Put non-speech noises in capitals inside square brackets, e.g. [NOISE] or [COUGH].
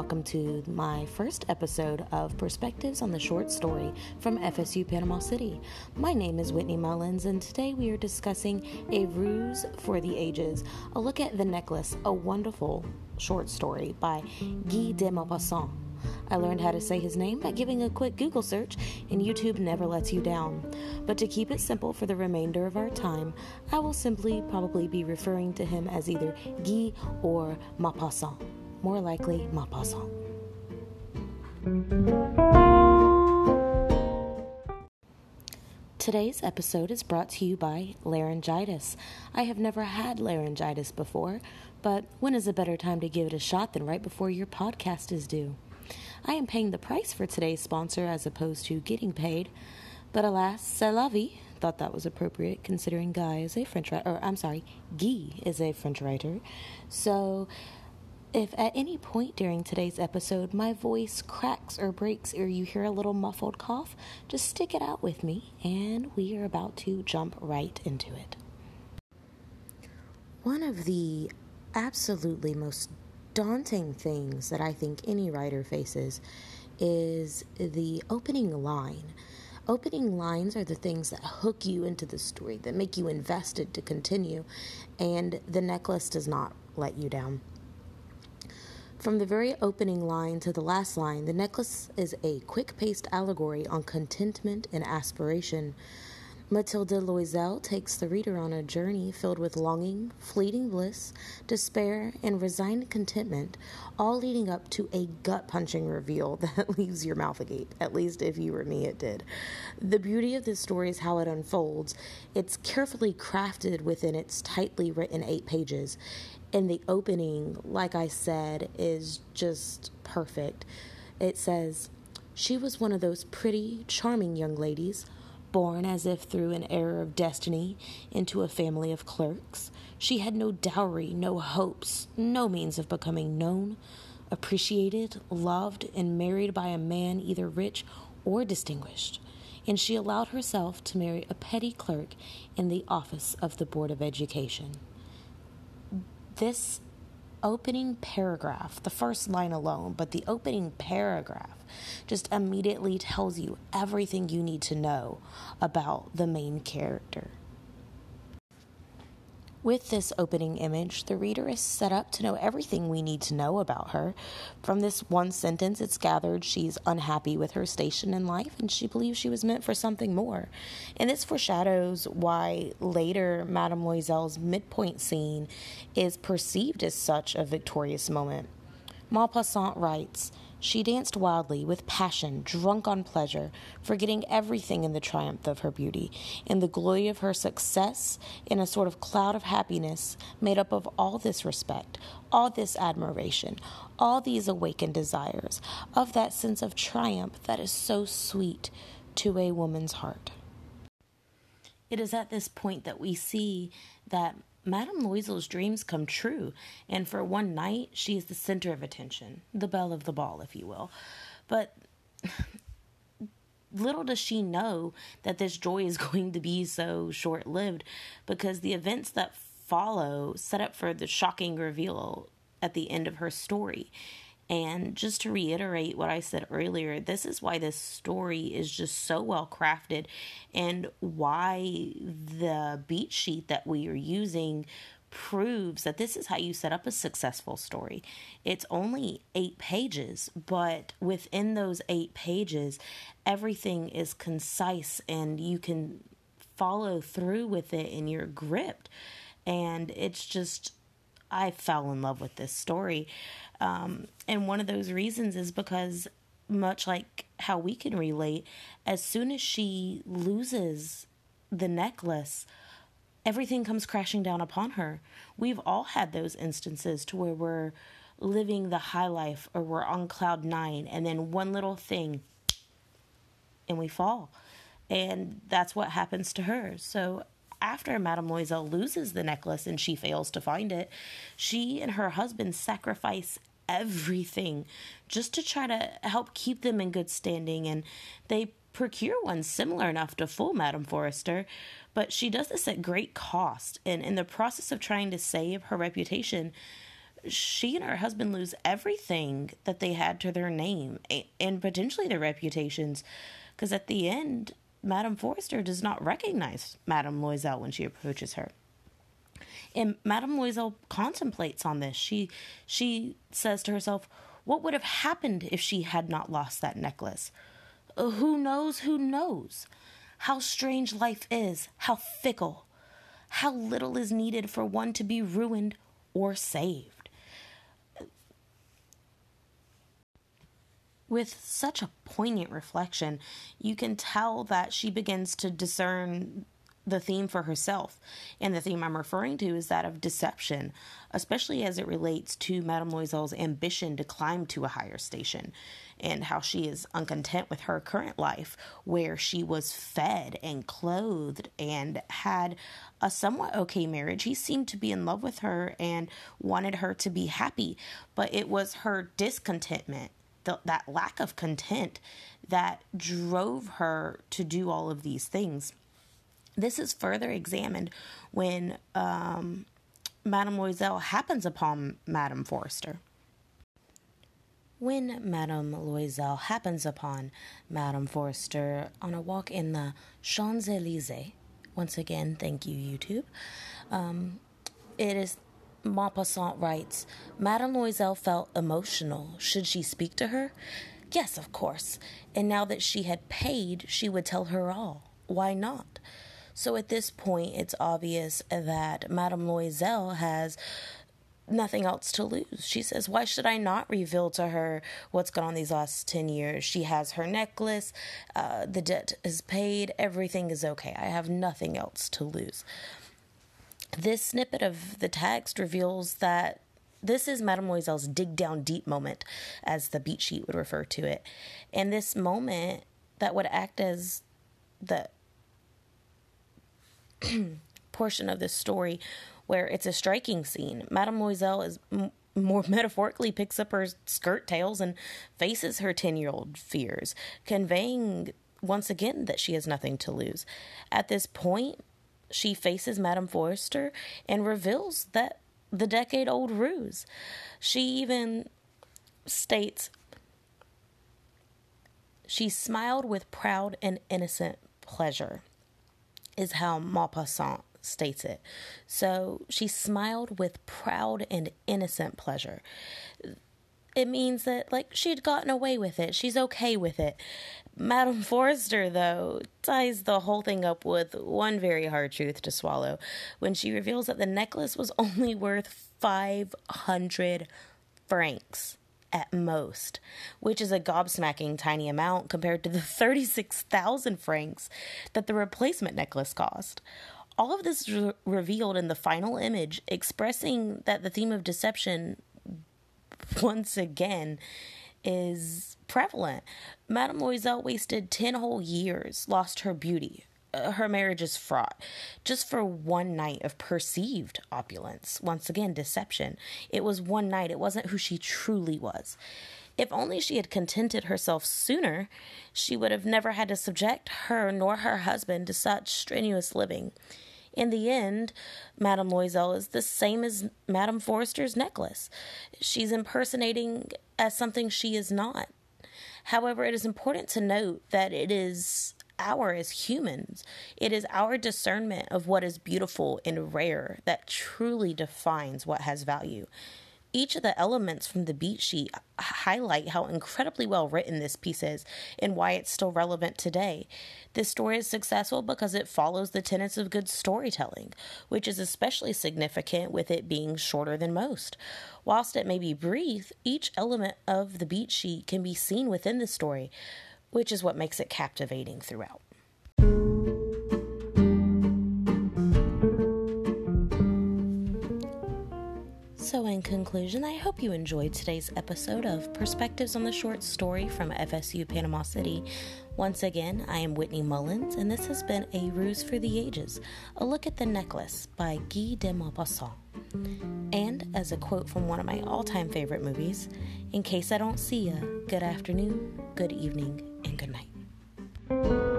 welcome to my first episode of Perspectives on the Short Story from FSU Panama City. My name is Whitney Mullins, and today we are discussing A Ruse for the Ages, a look at The Necklace, a wonderful short story by Guy de Maupassant. I learned how to say his name by giving a quick Google search, and YouTube never lets you down. But to keep it simple for the remainder of our time, I will simply probably be referring to him as either Guy or Maupassant. More likely, Maupassant. Today's episode is brought to you by laryngitis. I have never had laryngitis before, but when is a better time to give it a shot than right before your podcast is due? I am paying the price for today's sponsor as opposed to getting paid. But alas, c'est la vie. Thought that was appropriate considering Guy is a French writer, or I'm sorry, Guy is a French writer. So, if at any point during today's episode my voice cracks or breaks or you hear a little muffled cough, just stick it out with me and we are about to jump right into it. One of the absolutely most daunting things that I think any writer faces is the opening line. Opening lines are the things that hook you into the story, that make you invested to continue, and the necklace does not let you down. From the very opening line to the last line, the necklace is a quick paced allegory on contentment and aspiration. Mathilde Loisel takes the reader on a journey filled with longing, fleeting bliss, despair, and resigned contentment, all leading up to a gut punching reveal [LAUGHS] that leaves your mouth agape. At least if you were me, it did. The beauty of this story is how it unfolds. It's carefully crafted within its tightly written eight pages. And the opening, like I said, is just perfect. It says, She was one of those pretty, charming young ladies Born as if through an error of destiny into a family of clerks, she had no dowry, no hopes, no means of becoming known, appreciated, loved, and married by a man either rich or distinguished. And she allowed herself to marry a petty clerk in the office of the Board of Education. This opening paragraph, the first line alone, but the opening paragraph just immediately tells you everything you need to know about the main character. With this opening image, the reader is set up to know everything we need to know about her. From this one sentence, it's gathered she's unhappy with her station in life and she believes she was meant for something more. And this foreshadows why later Madame midpoint scene is perceived as such a victorious moment. Maupassant writes, she danced wildly, with passion, drunk on pleasure, forgetting everything in the triumph of her beauty, in the glory of her success, in a sort of cloud of happiness made up of all this respect, all this admiration, all these awakened desires, of that sense of triumph that is so sweet to a woman's heart. It is at this point that we see that Madame Loisel's dreams come true, and for one night she is the center of attention, the belle of the ball, if you will. But [LAUGHS] little does she know that this joy is [LAUGHS] going to be so short lived because the events that follow set up for the shocking reveal at the end of her story. And just to reiterate what I said earlier, this is why this story is just so well crafted and why the beat sheet that we are using proves that this is how you set up a successful story. It's only eight pages, but within those eight pages, everything is concise and you can follow through with it and you're gripped. And it's just, I fell in love with this story. Um, and one of those reasons is because, much like how we can relate, as soon as she loses the necklace, everything comes crashing down upon her. We've all had those instances to where we're living the high life or we're on cloud nine, and then one little thing and we fall. And that's what happens to her. So after Madame Loisel loses the necklace and she fails to find it, she and her husband sacrifice everything just to try to help keep them in good standing. And they procure one similar enough to fool Madame Forrester, but she does this at great cost. And in the process of trying to save her reputation, she and her husband lose everything that they had to their name and potentially their reputations. Because at the end, Madame Forrester does not recognize Madame Loisel when she approaches her. And Madame Loisel contemplates on this. She she says to herself, "What would have happened if she had not lost that necklace? Uh, who knows? Who knows? How strange life is. How fickle. How little is needed for one to be ruined or saved." With such a poignant reflection, you can tell that she begins to discern the theme for herself. And the theme I'm referring to is that of deception, especially as it relates to Madame Loisel's ambition to climb to a higher station and how she is uncontent with her current life, where she was fed and clothed and had a somewhat okay marriage. He seemed to be in love with her and wanted her to be happy, but it was her discontentment that lack of content that drove her to do all of these things. This is further examined when um, Madame Loisel happens upon Madame Forrester. When Madame Loisel happens upon Madame Forrester on a walk in the Champs Elysees, once again, thank you, YouTube. Um, it is Maupassant writes Madame Loisel felt emotional. Should she speak to her? Yes, of course. And now that she had paid, she would tell her all. Why not? So at this point, it's obvious that Madame Loisel has nothing else to lose. She says, Why should I not reveal to her what's gone on these last 10 years? She has her necklace, uh, the debt is paid, everything is okay. I have nothing else to lose. This snippet of the text reveals that this is Madame Loisel's dig down deep moment, as the beat sheet would refer to it. And this moment that would act as the [CLEARS THROAT] portion of this story where it's a striking scene. Mademoiselle is m- more [LAUGHS] metaphorically picks up her skirt tails and faces her 10 year old fears, conveying once again that she has nothing to lose. At this point, she faces Madame Forrester and reveals that the decade old ruse. She even states, She smiled with proud and innocent pleasure, is how Maupassant states it. So she smiled with proud and innocent pleasure it means that like she'd gotten away with it. She's okay with it. Madame [LAUGHS] Forrester, though, ties the whole thing up with one very hard truth to swallow when she reveals that the necklace was [LAUGHS] only worth 500 francs at most, which is a gobsmacking tiny amount compared to the [LAUGHS] 36,000 francs that the replacement necklace cost. All of this is re- revealed in the final image, expressing that the theme of deception [LAUGHS] once again is prevalent. Madame Loisel wasted 10 whole years, lost her beauty. Uh, her marriage is fraught just for one night of perceived opulence. Once again, deception. It was one night, it wasn't who she truly was. If only she had contented herself sooner, she would have never had to subject her nor her husband to such strenuous living. In the end, Madame Loisel is the same as Madame Forrester's necklace. She's impersonating as something she is not. However, it is important to note that it is our as humans. It is our discernment of what is beautiful and rare that truly defines what has value. Each of the elements from the beat sheet highlight how incredibly well written this piece is and why it's still relevant today. This story is successful because it follows the tenets of good storytelling, which is especially significant with it being shorter than most. Whilst it may be brief, each element of the beat sheet can be seen within the story, which is what makes it captivating throughout. So, in conclusion, I hope you enjoyed today's episode of Perspectives on the Short Story from FSU Panama City. Once again, I am Whitney Mullins, and this has been A Ruse for the Ages A Look at the Necklace by Guy de Maupassant. And as a quote from one of my all time favorite movies, in case I don't see ya, good afternoon, good evening, and good night.